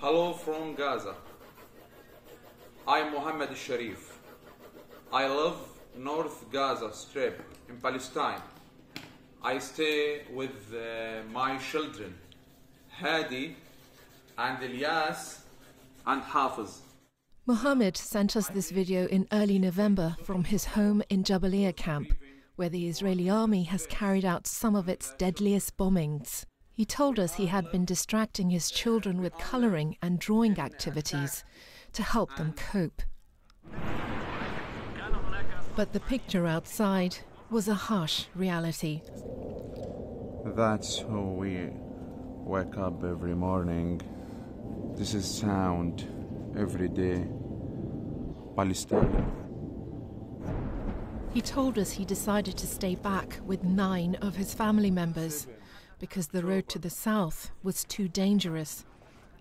Hello from Gaza. I'm Mohammed Sherif. I live North Gaza Strip in Palestine. I stay with uh, my children, Hadi and Ilyas and Hafiz. Mohammed sent us this video in early November from his home in Jabalia camp, where the Israeli army has carried out some of its deadliest bombings. He told us he had been distracting his children with colouring and drawing activities to help them cope. But the picture outside was a harsh reality. That's how we wake up every morning. This is sound every day. Palestine. He told us he decided to stay back with nine of his family members because the road to the south was too dangerous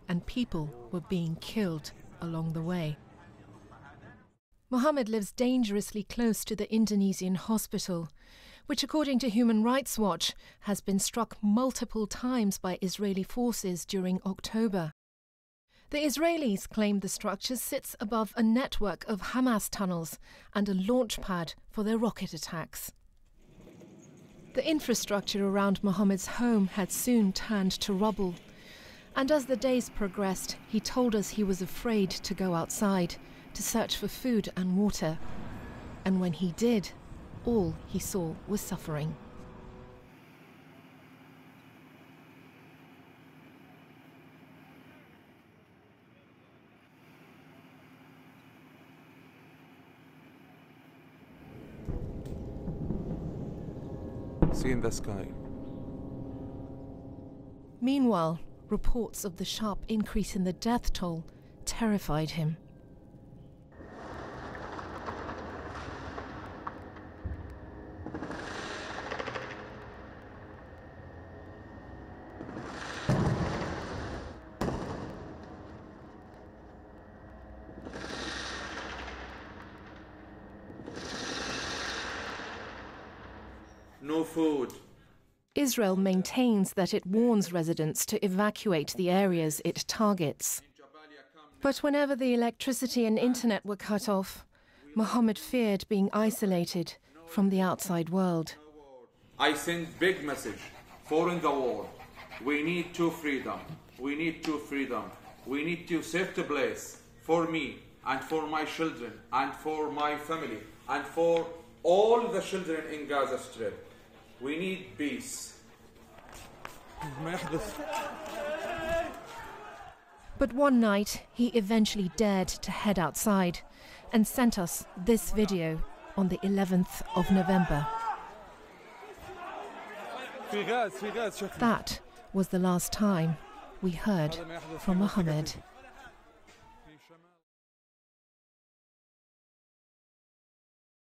and people were being killed along the way. Mohammed lives dangerously close to the Indonesian hospital, which, according to Human Rights Watch, has been struck multiple times by Israeli forces during October. The Israelis claim the structure sits above a network of Hamas tunnels and a launch pad for their rocket attacks. The infrastructure around Mohammed's home had soon turned to rubble. And as the days progressed, he told us he was afraid to go outside to search for food and water. And when he did, all he saw was suffering. The sky. Meanwhile, reports of the sharp increase in the death toll terrified him. No food. Israel maintains that it warns residents to evacuate the areas it targets. But whenever the electricity and internet were cut off, Mohammed feared being isolated from the outside world. I send big message for in the world. We need to freedom. We need to freedom. We need to safety place for me and for my children and for my family and for all the children in Gaza Strip. We need peace. But one night, he eventually dared to head outside and sent us this video on the 11th of November. That was the last time we heard from Mohammed.